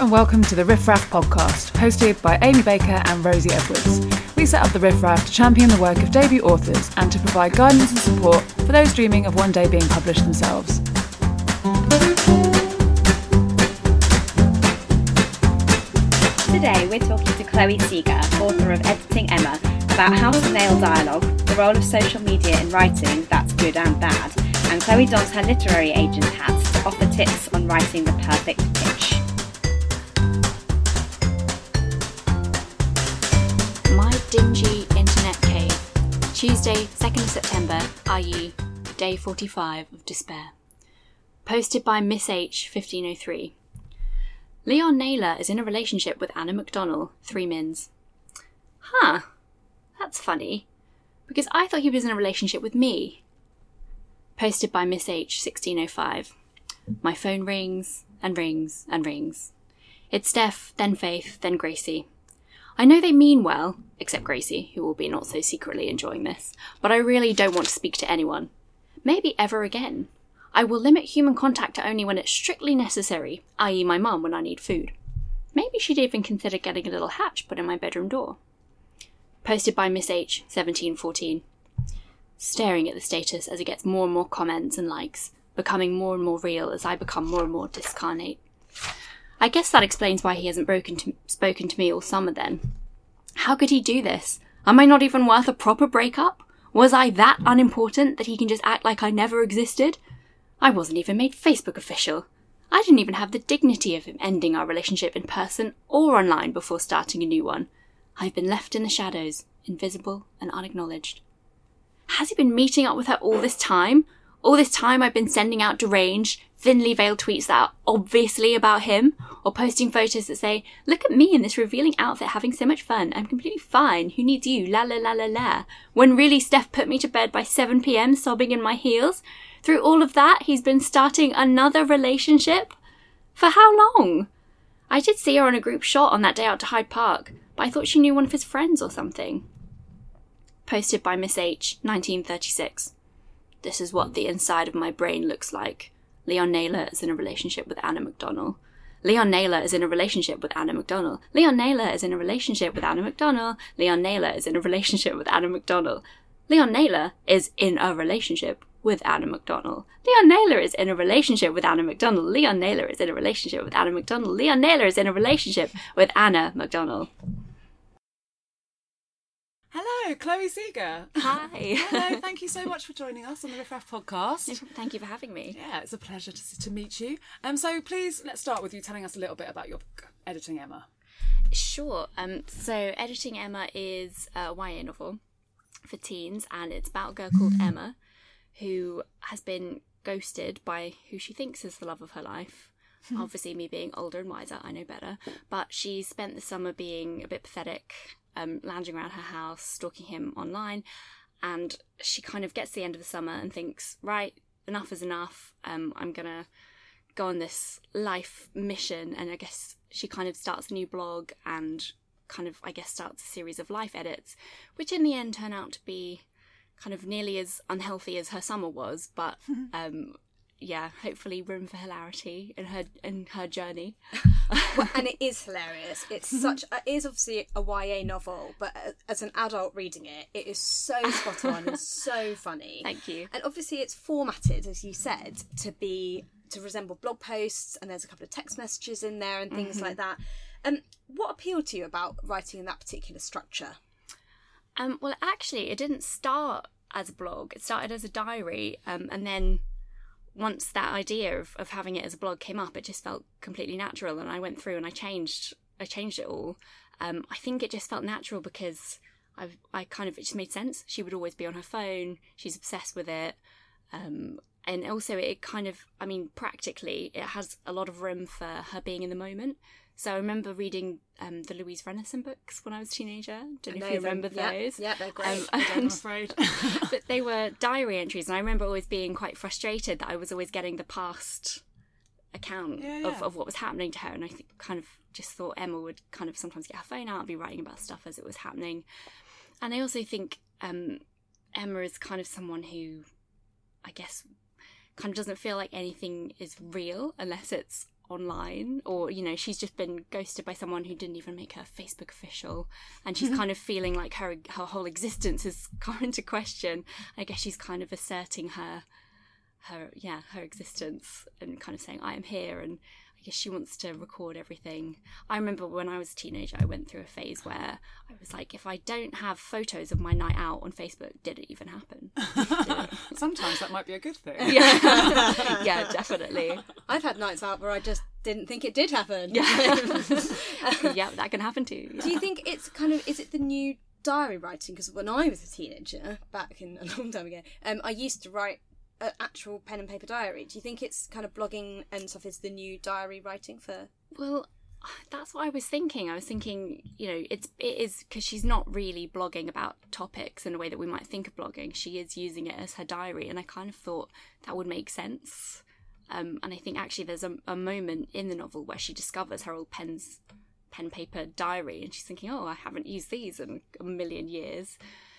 and welcome to the Riff Raff podcast, hosted by Amy Baker and Rosy Edwards. We set up the Riff Raff to champion the work of debut authors and to provide guidance and support for those dreaming of one day being published themselves. Today we're talking to Chloe Seager, author of Editing Emma, about how to nail dialogue, the role of social media in writing, that's good and bad, and Chloe dons her literary agent hat to offer tips on writing the perfect pitch. Dingy internet cave. Tuesday, 2nd of September, i.e., day 45 of despair. Posted by Miss H, 1503. Leon Naylor is in a relationship with Anna McDonnell, three mins. Huh, that's funny, because I thought he was in a relationship with me. Posted by Miss H, 1605. My phone rings and rings and rings. It's Steph, then Faith, then Gracie. I know they mean well, except Gracie, who will be not so secretly enjoying this, but I really don't want to speak to anyone. Maybe ever again. I will limit human contact to only when it's strictly necessary, i.e., my mum when I need food. Maybe she'd even consider getting a little hatch put in my bedroom door. Posted by Miss H, 1714. Staring at the status as it gets more and more comments and likes, becoming more and more real as I become more and more discarnate. I guess that explains why he hasn't broken to, spoken to me all summer then. How could he do this? Am I not even worth a proper breakup? Was I that unimportant that he can just act like I never existed? I wasn't even made Facebook official. I didn't even have the dignity of him ending our relationship in person or online before starting a new one. I've been left in the shadows, invisible and unacknowledged. Has he been meeting up with her all this time? All this time I've been sending out deranged, thinly veiled tweets that are obviously about him, or posting photos that say, Look at me in this revealing outfit having so much fun. I'm completely fine. Who needs you? La la la la la. When really Steph put me to bed by 7 pm sobbing in my heels. Through all of that, he's been starting another relationship? For how long? I did see her on a group shot on that day out to Hyde Park, but I thought she knew one of his friends or something. Posted by Miss H, 1936. This is what the inside of my brain looks like. Leon Naylor is in a relationship with Anna McDonnell. Leon Naylor is in a relationship with Anna McDonnell. Leon Naylor is in a relationship with Anna McDonnell. Leon Naylor is in a relationship with Anna McDonnell. Leon Naylor is in a relationship with Anna McDonnell. Leon Naylor is in a relationship with Anna McDonnell. Leon Naylor is in a relationship with Anna McDonnell. Leon Naylor is in a relationship with Anna McDonnell. Hello, Chloe Seager. Hi. Hello, thank you so much for joining us on the Riff Raff podcast. Thank you for having me. Yeah, it's a pleasure to, to meet you. Um, so please let's start with you telling us a little bit about your book, Editing Emma. Sure. Um, so, Editing Emma is a YA novel for teens, and it's about a girl called Emma who has been ghosted by who she thinks is the love of her life. Obviously, me being older and wiser, I know better. But she spent the summer being a bit pathetic, um, lounging around her house, stalking him online. And she kind of gets to the end of the summer and thinks, right, enough is enough. Um, I'm going to go on this life mission. And I guess she kind of starts a new blog and kind of, I guess, starts a series of life edits, which in the end turn out to be kind of nearly as unhealthy as her summer was, but um, yeah, hopefully room for hilarity in her in her journey. well, and it is hilarious. It's such. It is obviously a YA novel, but as an adult reading it, it is so spot on and so funny. Thank you. And obviously, it's formatted, as you said, to be to resemble blog posts, and there's a couple of text messages in there and things like that. Um, what appealed to you about writing in that particular structure? Um, well, actually, it didn't start as a blog. It started as a diary, um, and then once that idea of, of having it as a blog came up, it just felt completely natural. And I went through and I changed, I changed it all. Um, I think it just felt natural because I, I kind of it just made sense. She would always be on her phone. She's obsessed with it. Um, and also it kind of i mean practically it has a lot of room for her being in the moment so i remember reading um, the louise rennison books when i was a teenager don't know if you remember yeah, those Yeah, they're great. Um, I'm afraid. but they were diary entries and i remember always being quite frustrated that i was always getting the past account Yeah, Of, yeah. of what was happening to her and i think kind of just thought emma would kind of sometimes get her phone out and be writing about stuff as it was happening and i also think um, emma is kind of someone who i guess kind of doesn't feel like anything is real unless it's online or you know she's just been ghosted by someone who didn't even make her facebook official and she's mm-hmm. kind of feeling like her her whole existence has come into question. I guess she's kind of asserting her her yeah her existence and kind of saying i am here and i guess she wants to record everything i remember when i was a teenager i went through a phase where i was like if i don't have photos of my night out on facebook did it even happen Sometimes that might be a good thing. yeah yeah definitely I've had nights out where I just didn't think it did happen. yeah yeah, that can happen too Do you think it's kind of is it the new diary writing? Because when I was a teenager, back in a long time ago, um, I used to write an actual pen and paper diary. Do you think it's kind of blogging and stuff is the new diary writing for? Well, that's what I was thinking. I was thinking, you know, it's it is because she's not really blogging about topics in a way that we might think of blogging. She is using it as her diary, and I kind of thought that would make sense. Um, and I think actually there's a, a moment in the novel where she discovers her old pens, pen paper diary, and she's thinking, oh, I haven't used these in a million years.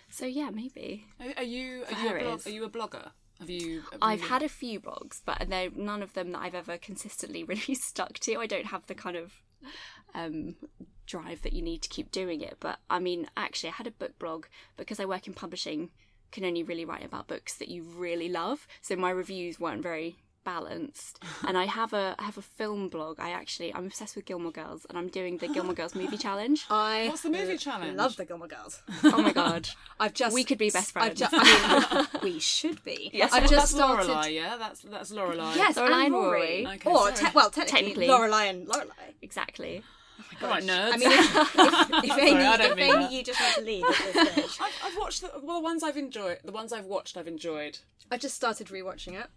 So yeah, maybe. Are, are you are you, a it blog, are you a blogger? Have you? have I've you- had a few blogs, but they're none of them that I've ever consistently really stuck to. I don't have the kind of um, drive that you need to keep doing it. But I mean, actually, I had a book blog because I work in publishing. Can only really write about books that you really love. So my reviews weren't very balanced. and I have a I have a film blog. I actually I'm obsessed with Gilmore Girls, and I'm doing the Gilmore Girls movie challenge. I What's the movie challenge? I love the Gilmore Girls. Oh my god! I've just We could be best I've friends. ju- I mean, we should be. Yes, I've just that's started. Lorelai, yeah, that's that's Lorelai. Yes, Lorelai and and Rory. Rory. Okay, or te- well, technically, Technically. Lorelai and Lorelai. Exactly. Oh All right, nerds. I mean, if, if, if Amy, I don't if mean Amy that. you just want to leave at this stage. I've, I've watched the, well the ones I've enjoyed. The ones I've watched, I've enjoyed. I just started rewatching it.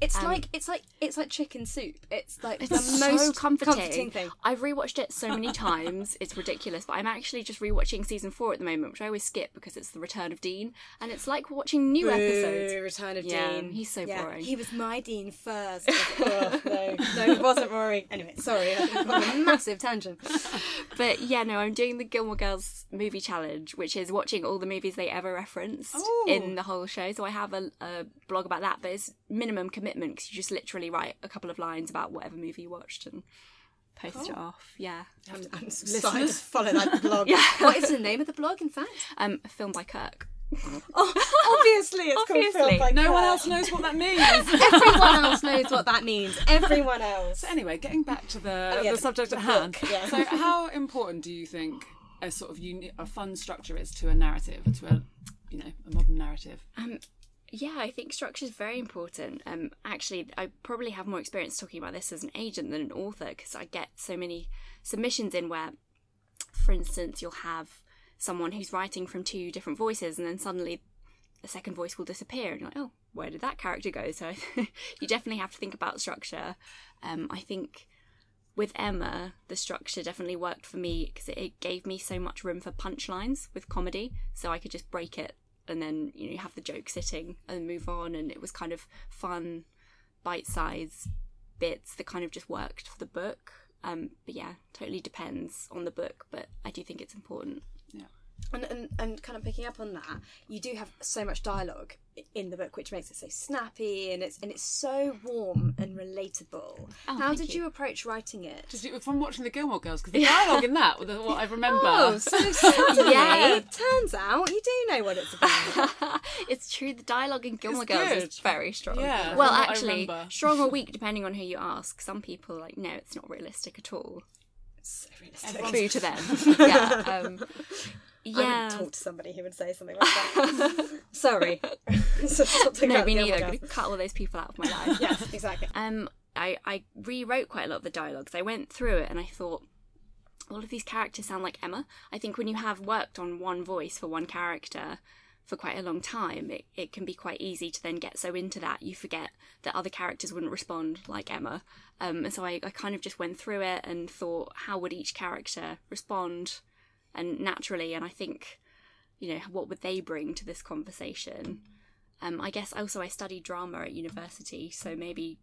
It's um, like it's like it's like chicken soup. It's like It's the so most comforting. thing. I've rewatched it so many times, it's ridiculous. But I'm actually just rewatching season four at the moment, which I always skip because it's the return of Dean, and it's like watching new episodes. Return of Yeah, Dean. he's so Yeah, boring. He was my Dean first. oh, no, no, it wasn't Rory. Anyway, sorry, I've gone on a massive tangent. But yeah, no, I'm doing the Gilmore Girls movie challenge, which is watching all the movies they ever referenced in the whole show. So I have a, a blog about that, but it's minimum commitment because you just literally write a couple of lines about whatever movie you watched and post it off. Yeah, I'm, I'm excited to follow that blog. Yeah. What is the name of the blog, in fact? um, filmed by Kirk. Oh, obviously, it's called Obviously. Phil by No one else knows what that means. Everyone else knows what that means. Everyone else. So anyway, getting back to the, Oh, yeah, the the- subject the at hand. yeah. So, how important do you think a sort of uni- a fun structure is to a narrative, to a you know a modern narrative? Um, yeah, I think structure is very important. Um, actually, I probably have more experience talking about this as an agent than an author because I get so many submissions in where, for instance, you'll have someone who's writing from two different voices, and then suddenly the second voice will disappear, and you're like, oh, where did that character go? So you definitely have to think about structure. Um, I think with Emma, the structure definitely worked for me because it, it gave me so much room for punchlines with comedy, so I could just break it and then you know you have the joke sitting and move on, and it was kind of fun, bite-sized bits that kind of just worked for the book. Um, but yeah, totally depends on the book, but I do think it's important. And, and and kind of picking up on that, you do have so much dialogue in the book, which makes it so snappy and it's and it's so warm and relatable. How did you. you. approach writing it? Just from watching the Gilmore Girls, because the dialogue in that, was what I remember. Oh, so suddenly, Yeah. turns out you do know what it's about. it's true, the dialogue in Gilmore It's Girls good. is very strong. Yeah, well, from what I actually, strong or weak depending on who you ask. Some people are like, no, it's not realistic at all. It's so realistic. True to them. yeah. Um, I yeah. would talk to somebody who would say something like that. Sorry. So No, me neither. I'm Girls. gonna cut all those people out of my life. Yes, exactly. Um, I, I rewrote quite a lot of the dialogues. I went through it and I thought, all of these characters sound like Emma. I think when you have worked on one voice for one character for quite a long time, it, it can be quite easy to then get so into that you forget that other characters wouldn't respond like Emma. Um, and so I, I kind of just went through it and thought, how would each character respond and naturally? And I think, you know, what would they bring to this conversation? Um, I guess also I studied drama at university, so maybe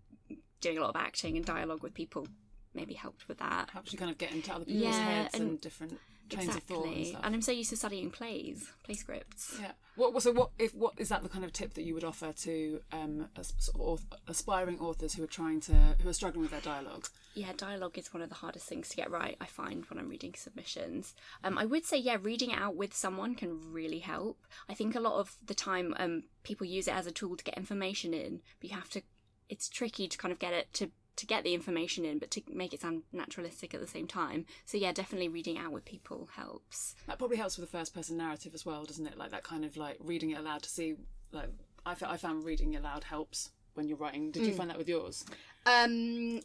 doing a lot of acting and dialogue with people maybe helped with that. Helps you kind of get into other people's Yeah, heads and, and different. Trains of thought and exactly. stuff. And I'm so used to studying plays, play scripts. Yeah. What so what if what is that the kind of tip that you would offer to um sort of auth- aspiring authors who are trying to who are struggling with their dialogue? Yeah, dialogue is one of the hardest things to get right, I find, when I'm reading submissions. Um, I would say, yeah, reading it out with someone can really help. I think a lot of the time um, people use it as a tool to get information in, but you have to, it's tricky to kind of get it to, to get the information in, but to make it sound naturalistic at the same time. So, yeah, definitely reading out with people helps. That probably helps with the first person narrative as well, doesn't it? Like that kind of like reading it aloud to see like I I found reading it aloud helps when you're writing. Did you find that with yours? Um,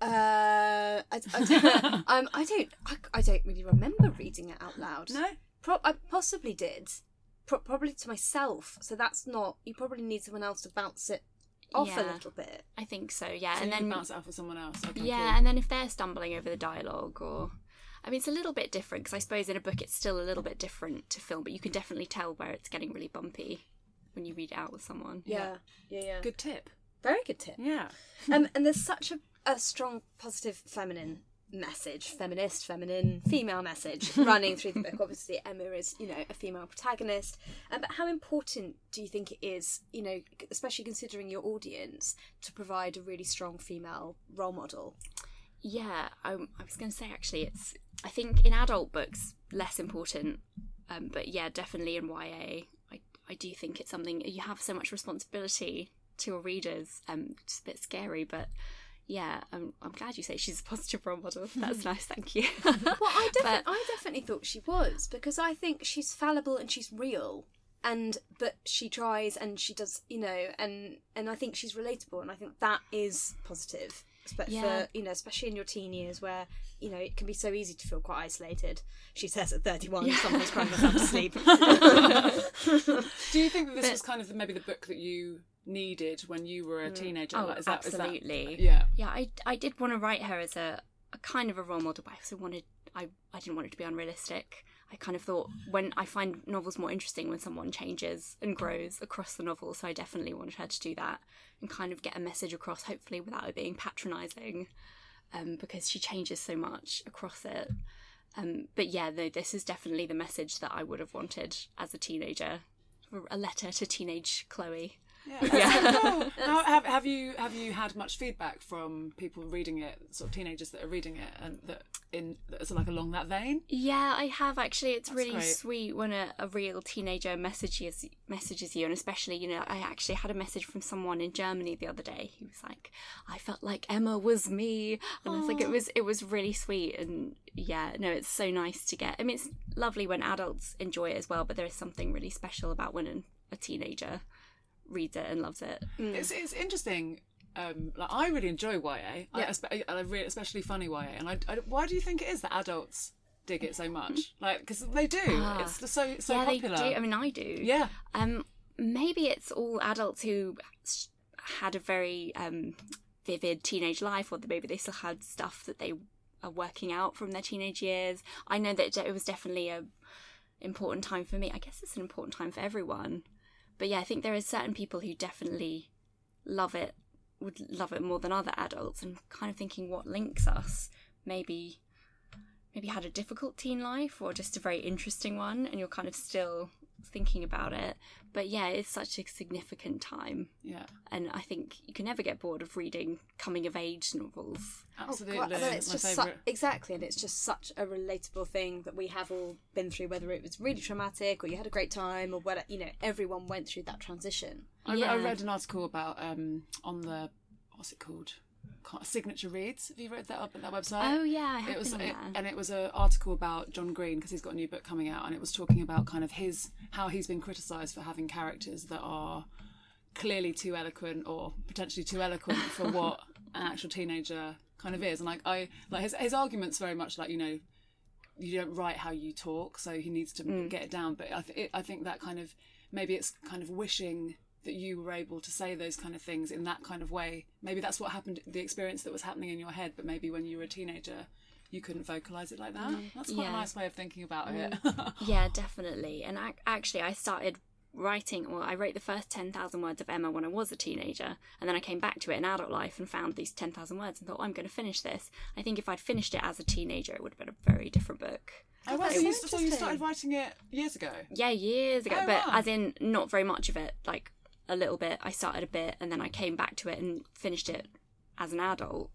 uh, I, I, don't, um, I don't, I, I don't really remember reading it out loud. No. Pro- I possibly did, Pro- probably to myself. So that's not. You probably need someone else to bounce it off a little bit. I think so, yeah. So and you then bounce it off with someone else. Okay, Yeah, cool. and then if they're stumbling over the dialogue or. I mean, it's a little bit different because I suppose in a book it's still a little bit different to film, but you can definitely tell where it's getting really bumpy when you read it out with someone. Yeah, yeah, yeah. Good tip. Very good tip. Yeah. um, and there's such a, a strong positive feminine message, feminist, feminine, female message running through the book. Obviously, Emma is, you know, a female protagonist. Um, but how important do you think it is, you know, especially considering your audience, to provide a really strong female role model? Yeah, I, I was going to say actually, it's I think in adult books less important, um, but yeah, definitely in YA, I I do think it's something you have so much responsibility to your readers. Um, it's a bit scary, but yeah, I'm I'm glad you say she's a positive role model. That's nice, thank you. Well, I, defi- But- I definitely thought she was because I think she's fallible and she's real. And but she tries and she does, you know, and and I think she's relatable, and I think that is positive, Espe- Yeah. for you know, especially in your teen years where you know it can be so easy to feel quite isolated. She says at thirty-one, sometimes crying herself to sleep. Do you think that this was kind of maybe the book that you needed when you were a teenager? Oh, Like, is that- is that- absolutely. yeah. yeah I, I did want to write her as a, a kind of a role model but i also wanted I, I didn't want it to be unrealistic i kind of thought when i find novels more interesting when someone changes and grows across the novel so i definitely wanted her to do that and kind of get a message across hopefully without it being patronizing um, because she changes so much across it um, but yeah no this is definitely the message that i would have wanted as a teenager a letter to teenage chloe Yeah. How, have, have you have you had much feedback from people reading it, sort of teenagers that are reading it, and that in that's like along that vein? Yeah, I have actually. It's really great. sweet when a, a real teenager messages messages you, and especially, you know, I actually had a message from someone in Germany the other day. He was like, "I felt like Emma was me," and I was like, "It was, it was really sweet." And yeah, no, it's so nice to get. I mean, it's lovely when adults enjoy it as well, but there is something really special about when an- a teenager reads it and loves it. It's it's interesting. Um, like I really enjoy YA, I, espe- I really, especially funny YA. And I, I- why do you think it is that adults dig it so much? Like, because they do. it's so so yeah, popular. they do. I mean, I do. yeah, Um, maybe it's all adults who had a very um, vivid teenage life, or maybe they still had stuff that they are working out from their teenage years. I know that it was definitely a important time for me. I guess it's an important time for everyone. But yeah, I think there are certain people who definitely love it, would love it more than other adults, and kind of thinking what links us. Maybe, maybe had a difficult teen life, or just a very interesting one, and you're kind of still thinking about it. But yeah, it's such a significant time, yeah, and I think you can never get bored of reading coming of age novels. absolutely. Well, it's My just su- favourite. exactly, and it's just such a relatable thing that we have all been through, whether it was really traumatic or you had a great time or whether you know everyone went through that transition. I, re- I read an article about um on the what's it called? Signature Reads. Have you read that up at that website? Oh yeah, I have it was it, and it was an article about John Green because he's got a new book coming out and it was talking about kind of his how he's been criticized for having characters that are clearly too eloquent or potentially too eloquent for what an actual teenager kind of is and like I like his his arguments very much like you know you don't write how you talk so he needs to Mm. get it down but I, th- it, I think that kind of maybe it's kind of wishing that you were able to say those kind of things in that kind of way maybe that's what happened the experience that was happening in your head but maybe when you were a teenager you couldn't vocalize it like that mm, that's quite Yeah. a nice way of thinking about mm. it Yeah, definitely. And ac- actually, I started writing, or I wrote the first 10,000 words of Emma when I was a teenager, and then I came back to it in adult life and found these 10,000 words and thought, oh, I'm going to finish this. I think if I'd finished it as a teenager, it would have been a very different book. Oh, wow, so, you, so you started writing it years ago? Yeah, years ago, Oh, but wow. as in not very much of it, like a little bit. I started a bit and then I came back to it and finished it as an adult.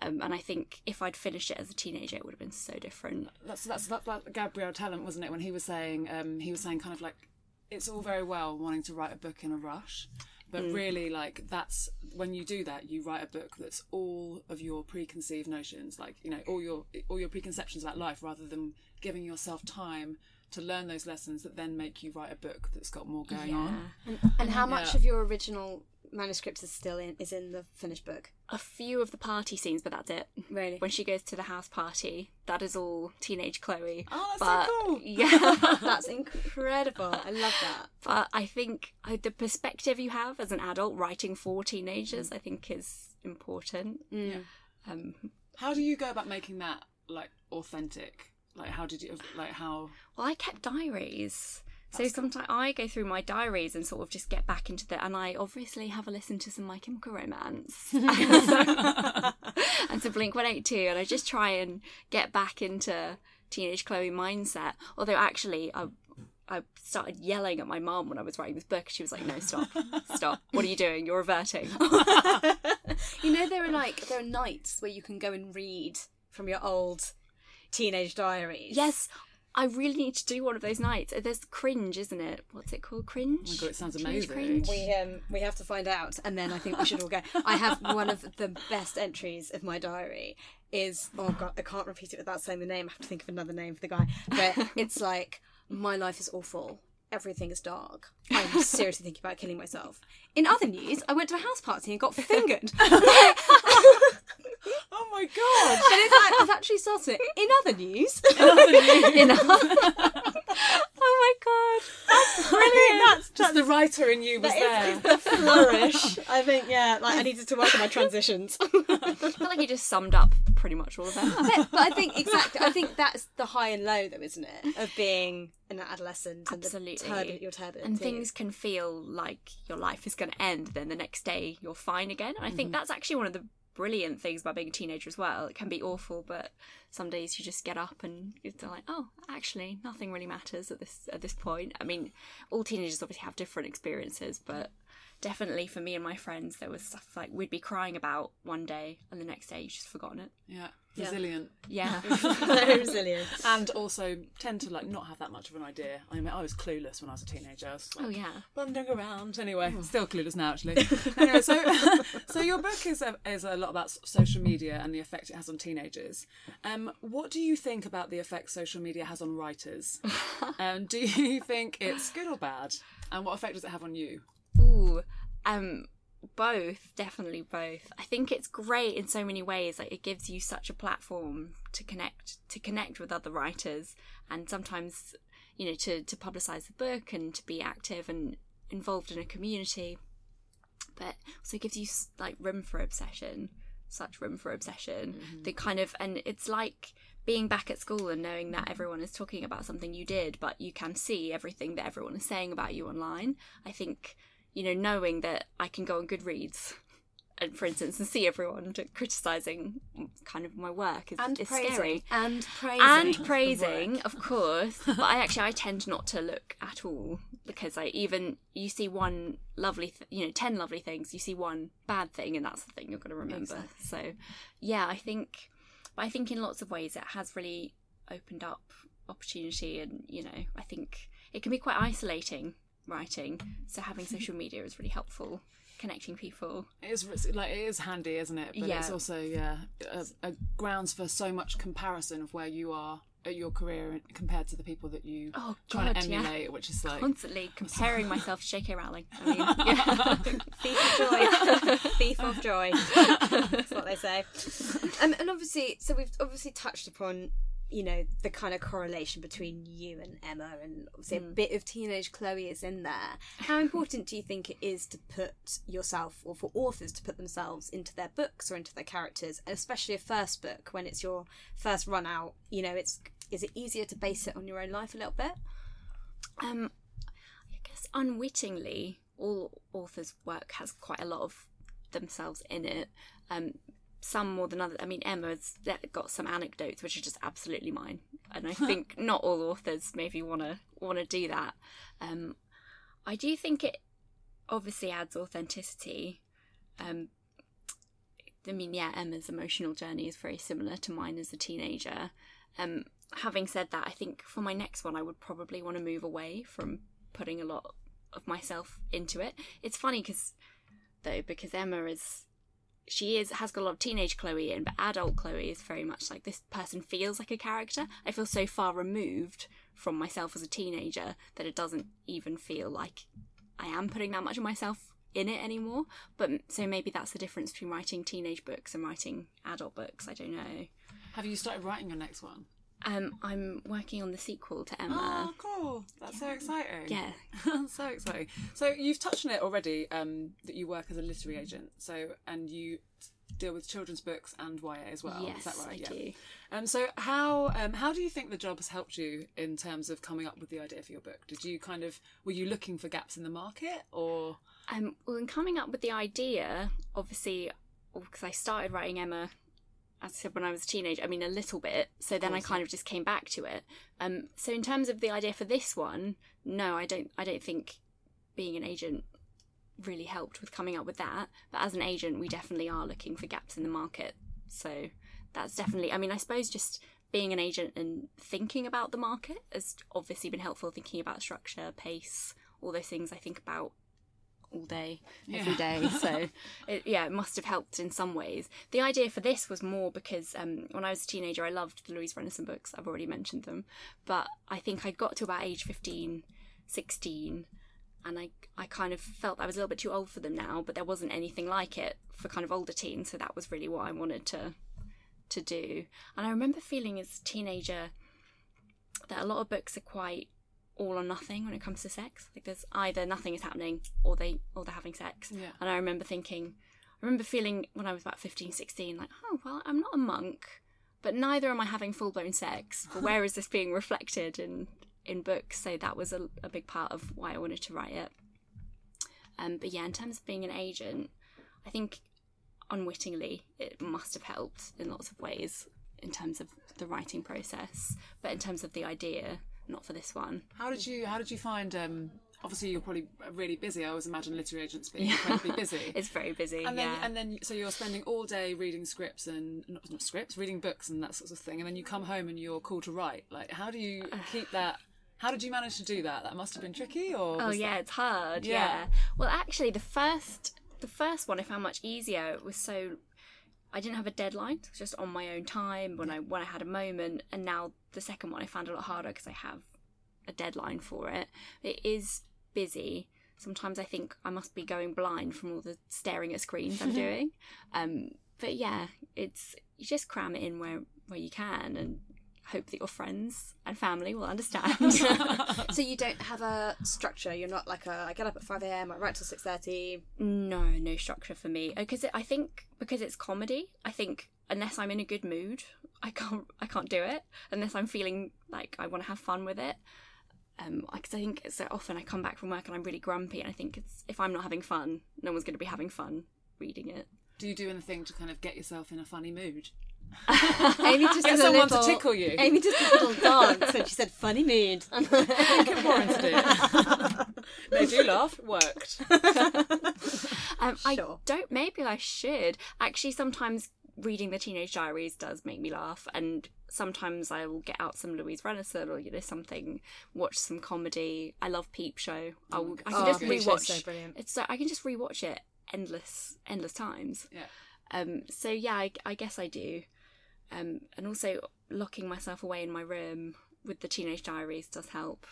Um, and I think if I'd finished it as a teenager, it would have been so different. That's that's that's like Gabriel Tallent, wasn't it? When he was saying, um, he was saying kind of like, it's all very well wanting to write a book in a rush, but really like that's when you do that, you write a book that's all of your preconceived notions, like you know all your all your preconceptions about life, rather than giving yourself time to learn those lessons that then make you write a book that's got more going on. And how much Yeah. of your original manuscript is still in is in the finished book? A few of the party scenes, but that's it. Really? When she goes to the house party, that is all teenage Chloe. Oh, that's but, so cool. Yeah. That's incredible. I love that. but I think uh, the perspective you have as an adult writing for teenagers, I think, is important. Yeah. Um, How do you go about making that like authentic? Like how did you like how? Well, I kept diaries. So sometimes I go through my diaries and sort of just get back into the, and I obviously have a listen to some My Chemical Romance and to Blink One Eight Two, and I just try and get back into teenage Chloe mindset. Although actually, I I started yelling at my mum when I was writing this book. She was like, "No, stop, stop! What are you doing? You're reverting." You know there are like there are nights where you can go and read from your old teenage diaries. yes. I really need to do one of those nights. There's cringe, isn't it? What's it called? Cringe. Oh my god, it sounds amazing. cringe? We um we have to find out, and then I think we should all go. I have one of the best entries of my diary. Is oh god, I can't repeat it without saying the name. I have to think of another name for the guy. But it's like my life is awful. Everything is dark. I'm seriously thinking about killing myself. In other news, I went to a house party and got fingered. Oh my god! And I've actually started it. In other news, In a- oh my god. That's brilliant. That's Just the writer in you was that there. is the flourish. I think yeah, like I needed to work on my transitions. I feel like you just summed up pretty much all of that. but, but I think exactly. I think that's the high and low, though, isn't it, of being an adolescent and Absolutely. the turbulent, your turbulent and things can feel like your life is going to end, then the next day you're fine again. And I think mm-hmm. that's actually one of the brilliant things about being a teenager as well. It can be awful, but some days you just get up and you're like, oh, actually, nothing really matters at this at this point. I mean, all teenagers obviously have different experiences, but definitely for me and my friends, there was stuff like we'd be crying about one day, and the next day you've just forgotten it. Yeah, resilient. Yeah. Very resilient. And also tend to like not have that much of an idea. I mean, I was clueless when I was a teenager. I was like, oh yeah. wandering around. Anyway, still clueless now, actually. anyway, so so your book is a, is a lot about social media and the effect it has on teenagers. Um, what do you think about the effect social media has on writers? um, do you think it's good or bad? And what effect does it have on you? Ooh, um, both, definitely both. I think it's great in so many ways. Like it gives you such a platform to connect to connect with other writers, and sometimes, you know, to to publicize the book and to be active and involved in a community. But also gives you like room for obsession, such room for obsession. Mm-hmm. The kind of and it's like being back at school and knowing that everyone is talking about something you did, but you can see everything that everyone is saying about you online. I think, you know, knowing that I can go on Goodreads and for instance and see everyone criticizing kind of my work is, And is praising. scary. And praising. And praising, of course, but I actually I tend not to look at all because I even you see one lovely, th- you know, ten lovely things, you see one bad thing, and that's the thing you're going to remember. So, yeah, I think, but I think in lots of ways it has really opened up opportunity, and you know, I think it can be quite isolating writing. So having social media is really helpful, connecting people. It is like it is handy, isn't it? But it's also yeah a, a grounds for so much comparison of where you are at your career compared to the people that you Oh, trying God, to yeah. emulate, which is like Constantly comparing myself to J.K. Rowling. I mean, yeah. Thief of joy. Thief of joy. That's what they say. Um, and obviously, so we've obviously touched upon, you know, the kind of correlation between you and Emma, and obviously a bit of teenage Chloe is in there. How important do you think it is to put yourself, or for authors to put themselves into their books or into their characters, especially a first book when it's your first run out? You know, it's is it easier to base it on your own life a little bit? Um, I guess guess unwittingly, all authors' work has quite a lot of themselves in it. Um, some more than others. I mean, Emma's got some anecdotes which are just absolutely mine, and I think not all authors maybe want to want to do that. Um, I do think it obviously adds authenticity. Um, I mean, yeah, Emma's emotional journey is very similar to mine as a teenager. Um, having said that, I think for my next one, I would probably want to move away from putting a lot of myself into it. It's funny because, though, because Emma is she is has got a lot of teenage Chloe in, but adult Chloe is very much like this person feels like a character. I feel so far removed from myself as a teenager that it doesn't even feel like I am putting that much of myself in it anymore. But so maybe that's the difference between writing teenage books and writing adult books. I don't know. Have you started writing your next one? Um, I'm working on the sequel to Emma. Oh, cool! That's so exciting. Yeah. so exciting. So you've touched on it already. Um, that you work as a literary agent. So and you deal with children's books and YA as well. Yes, Is that right? I do. Um, so how um, how do you think the job has helped you in terms of coming up with the idea for your book? Did you kind of were you looking for gaps in the market or? Um, well, in coming up with the idea, obviously, because I started writing Emma, as I said, when I was a teenager, I mean, a little bit. So then I kind of just came back to it. Um, so in terms of the idea for this one, no, I don't. I don't think being an agent really helped with coming up with that. But as an agent, we definitely are looking for gaps in the market. So that's definitely. I mean, I suppose just being an agent and thinking about the market has obviously been helpful. Thinking about structure, pace, all those things I think about all day, every day. So, it, yeah, it must have helped in some ways. The idea for this was more because um, when I was a teenager, I loved the Louise Rennison books. I've already mentioned them. But I think I got to about age 15, 16, and I, I kind of felt I was a little bit too old for them now, but there wasn't anything like it for kind of older teens. So that was really what I wanted to to do. And I remember feeling as a teenager that a lot of books are quite all or nothing when it comes to sex. Like there's either nothing is happening or they or they're having sex. Yeah. And I remember thinking I remember feeling when I was about 15, 16 like, "Oh, well, I'm not a monk, but neither am I having full-blown sex. But where is this being reflected in in books?" So that was a, a big part of why I wanted to write it. Um, but yeah, in terms of being an agent, I think unwittingly it must have helped in lots of ways in terms of the writing process. But in terms of the idea, not for this one. How did you How did you find? Um, obviously, you're probably really busy. I always imagine literary agents being incredibly busy. It's very busy. and then, yeah. and then, so you're spending all day reading scripts and not, not scripts, reading books and that sort of thing, and then you come home and you're called to write. Like, how do you keep that? How did you manage to do that? That must have been tricky, or Oh yeah, that- it's hard. Yeah. Yeah. Well, actually, the first the first one I found much easier. It was so I didn't have a deadline. It was just on my own time when I when I had a moment. And now the second one I found a lot harder because I have a deadline for it. It is busy. Sometimes I think I must be going blind from all the staring at screens I'm doing. Um, but yeah, it's you just cram it in where where you can and hope that your friends and family will understand. so you don't have a structure. You're not like a. I get up at five a.m. I write till six thirty. No, no structure for me. Because I think because it's comedy, I think unless I'm in a good mood, I can't I can't do it. Unless I'm feeling like I want to have fun with it. Um, because I think so often I come back from work and I'm really grumpy, and I think it's if I'm not having fun, no one's going to be having fun reading it. do you do anything to kind of get yourself in a funny mood? Amy just Get did a someone to little, tickle you. Amy just did a little dance and she said, "Funny mood." warranted it. they do laugh. It worked. Um, I don't. Maybe I should. Actually, sometimes reading the Teenage Diaries does make me laugh, and sometimes I will get out some Louise Rennison or you know something, watch some comedy. I love Peep Show. I, will, I can Oh, just Show's rewatch. so brilliant. It's so I can just rewatch it endless, endless times. Yeah. Um. So yeah, I, I guess I do. Um. And also locking myself away in my room with the Teenage Diaries does help.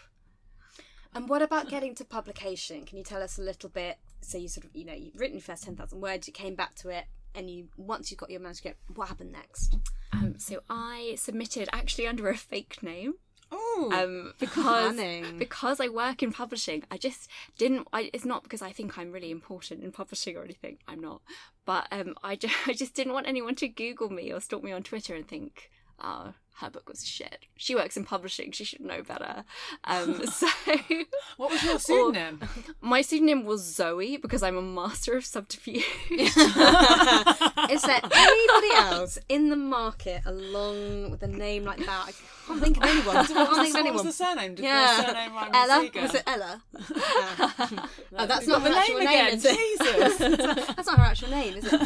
And what about getting to publication? Can you tell us a little bit? So you sort of, you know, you've written your first ten thousand words. You came back to it, and you once you got your manuscript, what happened next? Um. So I submitted actually under a fake name. Oh, um, because Planning. because I work in publishing, I just didn't. I, it's not because I think I'm really important in publishing or anything. I'm not, but um, I just, I just didn't want anyone to Google me or stalk me on Twitter and think, oh, her book was shit. She works in publishing. She should know better. Um, so What was your pseudonym? my pseudonym was Zoe because I'm a master of subterfuge. Is there anybody else in the market along with a name like that? I can't think of anyone. I can't think of what was anyone. the surname? Did Yeah, surname Ella. Seager? Was it Ella? Yeah. oh, that's not her the actual name name, again. Jesus. That's not her actual name, is it?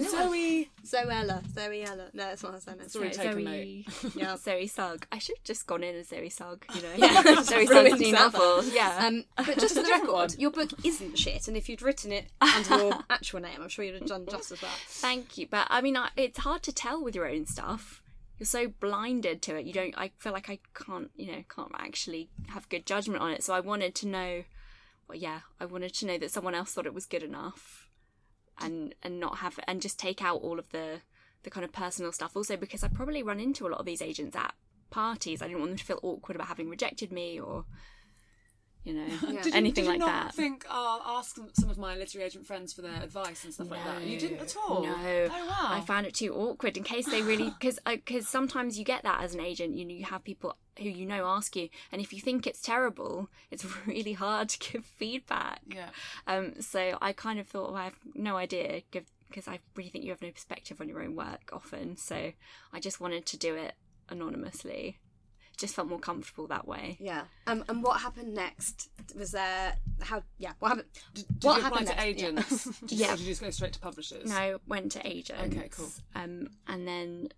That's a new one. Zoe. Zoella. Zoe Ella. No, that's not her surname. Sorry, take a mate. Yeah. Zoe Sugg. I should have just gone in as Zoe Sugg, you know. Yeah. Zoe Ruined Sugg's new that novel. Yeah. Um, but just for the record, one. your book isn't shit, and if you'd written it under your actual name, I'm sure you'd have done just as well. Thank you. But I mean, I, it's hard to tell with your own stuff. You're so blinded to it. You don't. I feel like I can't. You know, can't actually have good judgment on it. So I wanted to know. Well, yeah, I wanted to know that someone else thought it was good enough, and and not have and just take out all of the the kind of personal stuff. Also, because I probably run into a lot of these agents at parties. I didn't want them to feel awkward about having rejected me or. You know, Did you, anything did you like not that. think, oh, I'll ask some- some of my literary agent friends for their advice and stuff like that? You didn't at all? No. Oh, wow. I found it too awkward in case they really because because sometimes you get that as an agent. You know, you have people who you know ask you, and if you think it's terrible, it's really hard to give feedback. Yeah. Um. So I kind of thought, well, I have no idea, because I really think you have no perspective on your own work often. So I just wanted to do it anonymously. Just felt more comfortable that way. Yeah. Um, and what happened next? Was there how? Yeah. What happened? Did what you apply to next? agents? Did you- Yeah. Or did you just go straight to publishers? No, went to agents. Okay, cool. Um, and then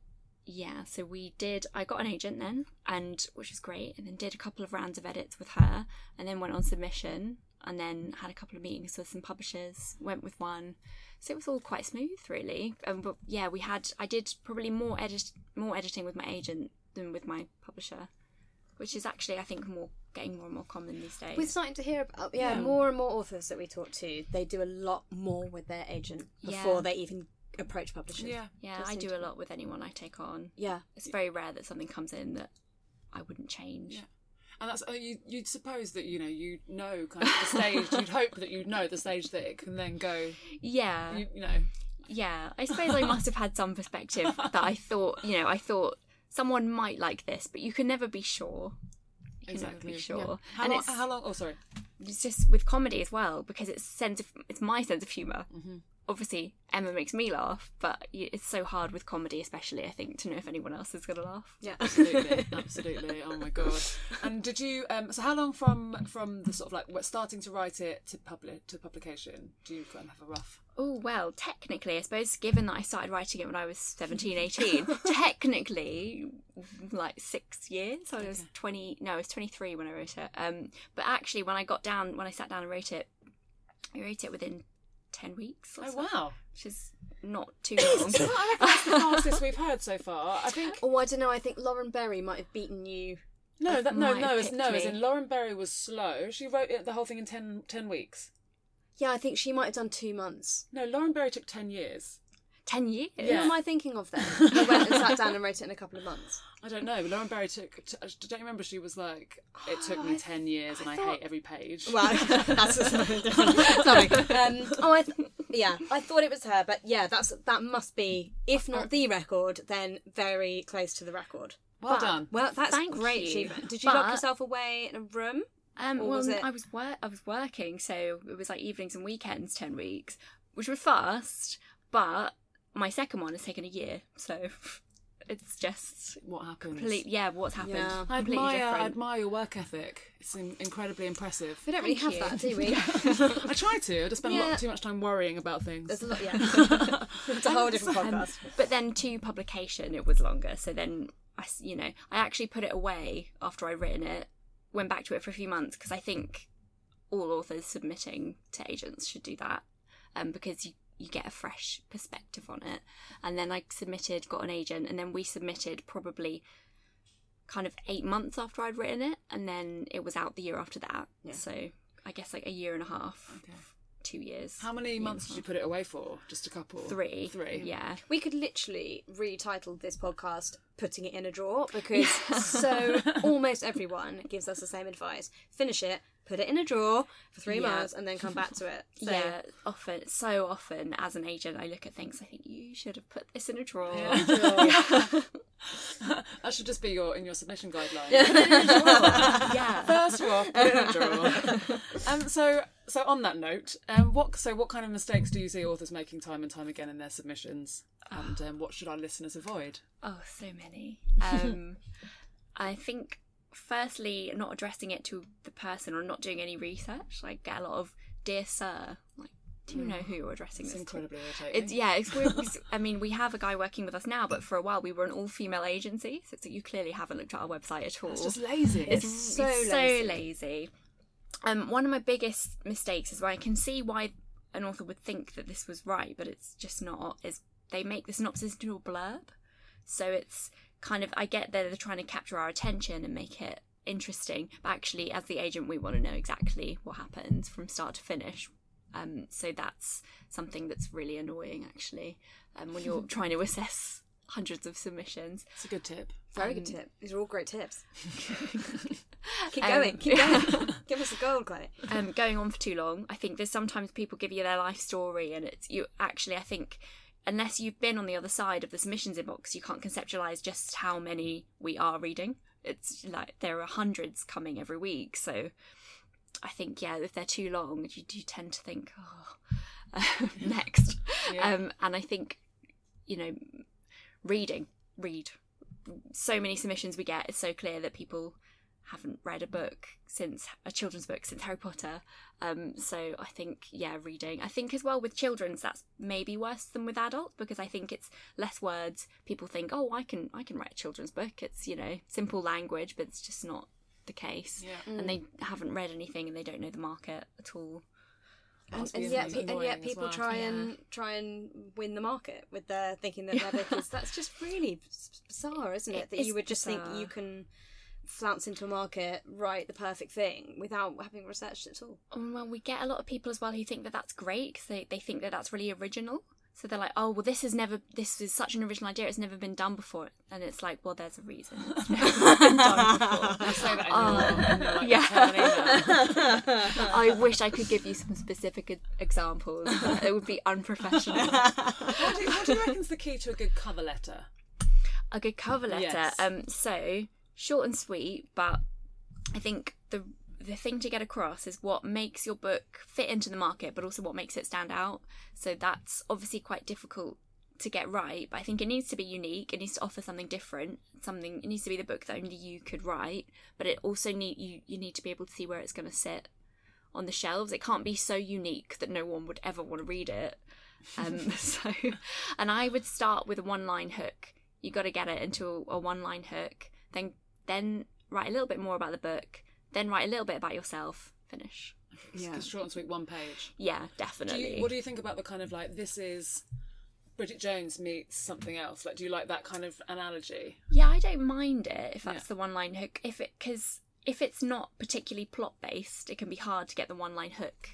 yeah, so we did. I got an agent then, and which was great. And then did a couple of rounds of edits with her, and then went on submission, and then had a couple of meetings with some publishers. Went with one, so it was all quite smooth, really. Um, but yeah, we had. I did probably more edit, more editing with my agent than with my publisher, which is actually I think more getting more and more common these days. We're starting to hear about yeah, Yeah. more and more authors that we talk to. They do a lot more with their agent before Yeah. they even approach publishers. Yeah. yeah, Just I do a lot with anyone I take on. Yeah. It's very rare that something comes in that I wouldn't change. Yeah. And that's uh, you. You'd suppose that you know you know kind of the stage. you'd hope that you'd know the stage that it can then go. Yeah. You, you know. Yeah, I suppose I must have had some perspective that I thought, you know, I thought someone might like this, but you can never be sure. You can never be sure. Yeah. How and long? it's, How long? Oh, sorry. it's just with comedy as well because it's sense of it's my sense of humor. Mm-hmm. Obviously, Emma makes me laugh, but it's so hard with comedy, especially I think, to know if anyone else is going to laugh. Yeah. Absolutely, absolutely. Oh my god! And did you? Um, so how long from from the sort of like starting to write it to public to publication? Do you kind of have a rough? Oh, well, technically, I suppose, given that I started writing it when I was 17, 18, technically, like six years. So I was 20, no, I was 23 when I wrote it. Um, but actually, when I got down, when I sat down and wrote it, I wrote it within 10 weeks or Oh so, wow! which is not too long. I reckon that's the fastest we've heard so far. I think Oh, I don't know. I think Lauren Berry might have beaten you. no, that, no, no, as, no. As in Lauren Berry was slow. She wrote it, the whole thing in 10, 10 weeks. Yeah, I think she might have done two months. No, Lauren Berry took ten years. 10 years? Who am I thinking of then? I went and sat down and wrote it in a couple of months. I don't know. Lauren Berry took. T- don't you remember? She was like, "It took me ten years, and I, thought- hate every page." Well, that's just something different. Sorry. Um, oh, I th- yeah, I thought it was her, but yeah, that's that must be, if not the record, then very close to the record. well done. Well, that's Thank great you. achievement. Did you lock yourself away in a room? Um, well, was it- I was wor- I was working, so it was like evenings and weekends, ten weeks, which was fast. But my second one has taken a year, so it's just What happens? complete. Yeah, what's happened? Yeah. I Completely admire, I admire your work ethic. It's in- incredibly impressive. We don't really Thank have you. that, do we? I try to. I just spend a lot too much time worrying about things. There's a lot. Yeah, it's a whole different Um, podcast. but then to publication, it was longer. So then I, s- you know, I actually put it away after I'd written it. Went back to it for a few months because I think all authors submitting to agents should do that, um, because you you get a fresh perspective on it. And then I submitted, got an agent, and then we submitted probably kind of eight months after I'd written it, and then it was out the year after that. So I guess like a year and a half Okay. Two years. How many months did you put it away for? Just a couple. Three. Three. Yeah. We could literally retitle this podcast "Putting It in a Drawer" because so almost everyone gives us the same advice: finish it, put it in a drawer for three Yeah. months, and then come back to it. So, Yeah, often, so often as an agent, I look at things. I think you should have put this in a drawer. That should just be your in your submission guidelines. yeah. First off, put it in a drawer. um, so, so on that note, um, what so what kind of mistakes do you see authors making time and time again in their submissions, and um, what should our listeners avoid? Oh, so many. Um, I think, firstly, not addressing it to the person or not doing any research. Like, get a lot of "Dear Sir," like, do you know who you're addressing It's this to? incredibly irritating. It's yeah. It's, I mean, we have a guy working with us now, but for a while we were an all-female agency, so, so you clearly haven't looked at our website at all. It's just lazy. It's so it's so lazy. lazy. Um, one of my biggest mistakes is where I can see why an author would think that this was right, but it's just not. Is they make the synopsis into a blurb, so it's kind of I get that they're trying to capture our attention and make it interesting, but actually, as the agent, we want to know exactly what happens from start to finish. Um, so that's something that's really annoying, actually, um, when you're trying to assess hundreds of submissions. It's a good tip. very good tip. These are all great tips. keep Um, going. Keep going. Give us a gold, Chloe. um, going on for too long. I think there's sometimes people give you their life story, and it's you actually. I think unless you've been on the other side of the submissions inbox, you can't conceptualize just how many we are reading. It's like there are hundreds coming every week, so I think yeah, if they're too long, you do tend to think, oh, next. Yeah. Um, and I think you know, reading, read. So many submissions we get. It's so clear that people haven't read a book since a children's book since Harry Potter. Um, so I think yeah, reading. I think as well with children's that's maybe worse than with adults because I think it's less words. People think, oh, I can I can write a children's book. It's you know simple language, but it's just not the case. Yeah. And they haven't read anything and they don't know the market at all. And, and yet, pe- and yet people well. try and try and win the market with their thinking that their book is. That's just really bizarre, isn't it? It that you would just think you can flounce into a market, write the perfect thing without having researched it at all. And well, we get a lot of people as well who think that that's great because they, they think that that's really original. So they're like, oh, well, this has never, this is such an original idea. It's never been done before. And it's like, well, there's a reason. It's never been done before. You that in your, in like, yeah. I wish I could give you some specific examples, but it would be unprofessional. What do, you, what do you reckon's the key to a good cover letter? a good cover letter. Yes. Um, so short and sweet, but I think the the thing to get across is what makes your book fit into the market, but also what makes it stand out. So that's obviously quite difficult to get right, but I think it needs to be unique. It needs to offer something different. Something it needs to be the book that only you could write, but it also need you you need to be able to see where it's going to sit on the shelves. It can't be so unique that no one would ever want to read it. Um, so, and I would start with a one-line hook. You got to get it into a, a one-line hook. Then, then write a little bit more about the book. Then write a little bit about yourself. Finish. Yeah. It's short and sweet, one page. Yeah, Do definitely. you, what do you think about the kind of like this is Bridget Jones meets something else? Like, do you like that kind of analogy? Yeah, I don't mind it if that's Yeah. the one-line hook. If it because if it's not particularly plot-based, it can be hard to get the one-line hook.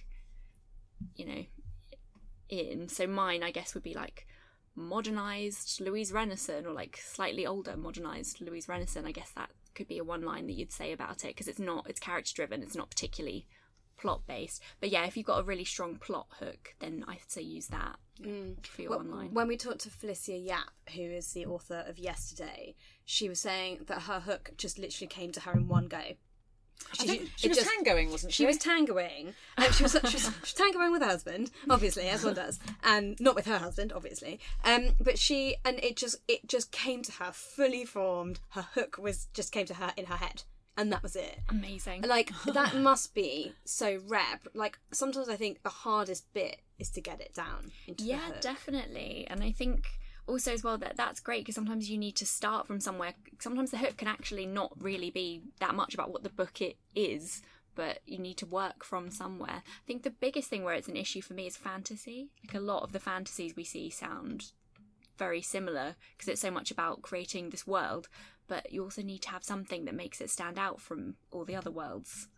You know, in so mine, I guess, would be like modernized Louise Rennison or like slightly older modernized Louise Rennison. I guess that could be a one line that you'd say about it because it's not it's character driven. It's not particularly plot based. But yeah, if you've got a really strong plot hook, then I'd say use that mm. for your Well, one line. When we talked to Felicia Yap, who is the author of Yesterday, she was saying that her hook just literally came to her in one go. Think she was just- tangoing, wasn't she? She was tangoing. Um, she was she was, she was tangoing with her husband, obviously, as one does, and not with her husband, obviously. Um, but she and it just it just came to her fully formed. Her hook was just came to her in her head, and that was it. Amazing. Like that must be so rare. Like sometimes I think the hardest bit is to get it down into the yeah, definitely. And I think also as well that that's great because sometimes you need to start from somewhere. Sometimes the hook can actually not really be that much about what the book it is, but you need to work from somewhere. I think the biggest thing where it's an issue for me is fantasy. Like a lot of the fantasies we see sound very similar because it's so much about creating this world, but you also need to have something that makes it stand out from all the other worlds.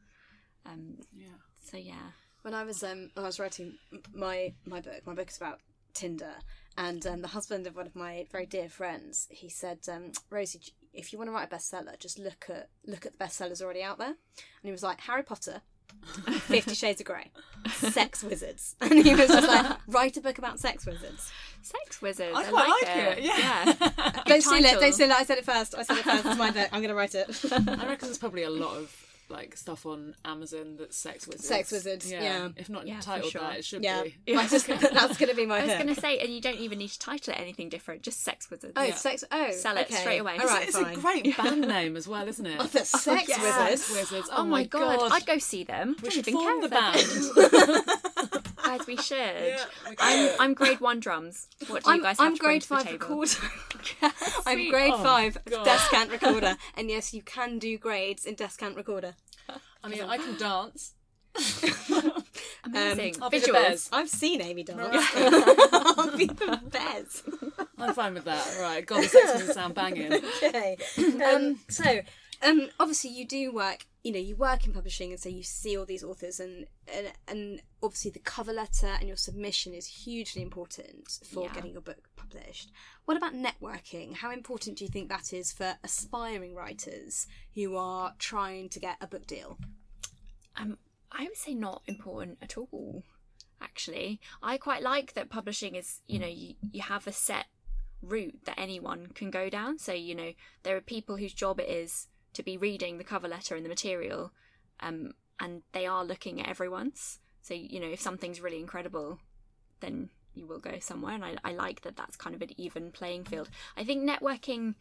Um, Yeah. so yeah. when I was um when I was writing my my book, my book is about Tinder, and um, the husband of one of my very dear friends, he said, um, Rosy, if you want to write a bestseller, just look at look at the bestsellers already out there. And he was like Harry Potter. Fifty Shades of Grey, Sex Wizards, and he was just like, write a book about sex wizards. Sex wizards. I I, quite like, like it. it, yeah. Don't steal it. Don't steal it. I said it first. I said it first. It's my book. I'm going to write it. I reckon there's probably a lot of like stuff on Amazon that's sex wizards. Sex wizards, yeah. If not Yeah, for titled sure. that, it should yeah, be. That's just- that's going to be my I was going to say, and you don't even need to title it anything different. Just sex wizards. Oh, sex. Oh, Sell it okay. straight away. All right, it's fine. a great band name as well, isn't it? Oh, the sex yeah. wizards. Sex Wizards. Oh, oh my god. I'd go see them. We Don't should even form care the band. Good. Guys, we should. Yeah, I'm. I'm grade one drums. What do you I'm, guys have I'm to bring grade to the five table? recorder. I'm grade Oh, five God. descant recorder, and yes, you can do grades in descant recorder. I mean, I can dance. Amazing. I'll be the Visuals. Bez. I've seen Amy dance. I'll be the best. I'm fine with that. Right. God, the sex wizards sound banging. okay. Um, so, um, obviously, you do work. You know, you work in publishing, and so you see all these authors, and and, and obviously the cover letter and your submission is hugely important for Yeah. getting your book published. What about networking? How important do you think that is for aspiring writers who are trying to get a book deal? Um, I would say not important at all. Actually, I quite like that publishing is. You know, you you have a set route that anyone can go down. So you know, there are people whose job it is to be reading the cover letter and the material, um, and they are looking at everyone's. So you know, if something's really incredible, then you will go somewhere. And I, I like that that's kind of an even playing field. I think networking,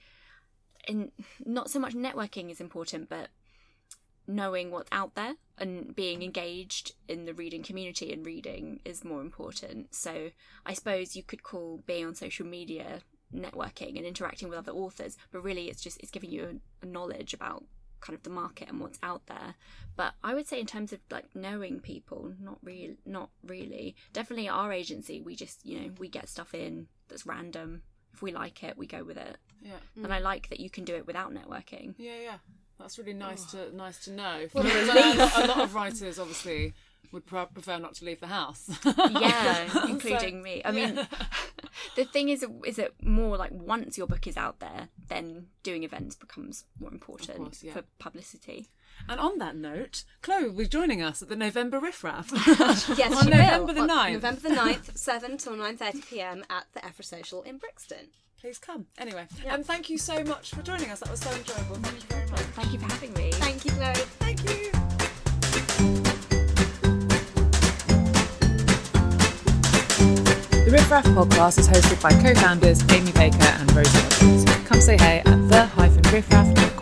in not so much networking is important, but knowing what's out there and being engaged in the reading community and reading is more important. So I suppose you could call being on social media networking and interacting with other authors, but really it's just it's giving you a, a knowledge about kind of the market and what's out there. But I would say in terms of like knowing people, not real not really. Definitely our agency, we just, you know, we get stuff in that's random. If we like it, we go with it. Yeah. And I like that you can do it without networking. Yeah, yeah. That's really nice Oh. to nice to know. Because I know a lot- of writers obviously would pre- prefer not to leave the house. yeah, including me. I mean, the thing is, is that more like once your book is out there, then doing events becomes more important course, yeah. for publicity. And on that note, Chloe will be joining us at the November Riff Raff. Yes, On November will. the On 9th. November the 9th, 7 till 9.30pm at the Effra Social in Brixton. Please come. Anyway, um, thank you so much for joining us. That was so enjoyable. Thank you very much. Thank you for having me. Thank you, Chloe. Thank you. Riff Raff podcast is hosted by co-founders Amy Baker and Rosy Edwards. Come say hey at the-riffraff.com.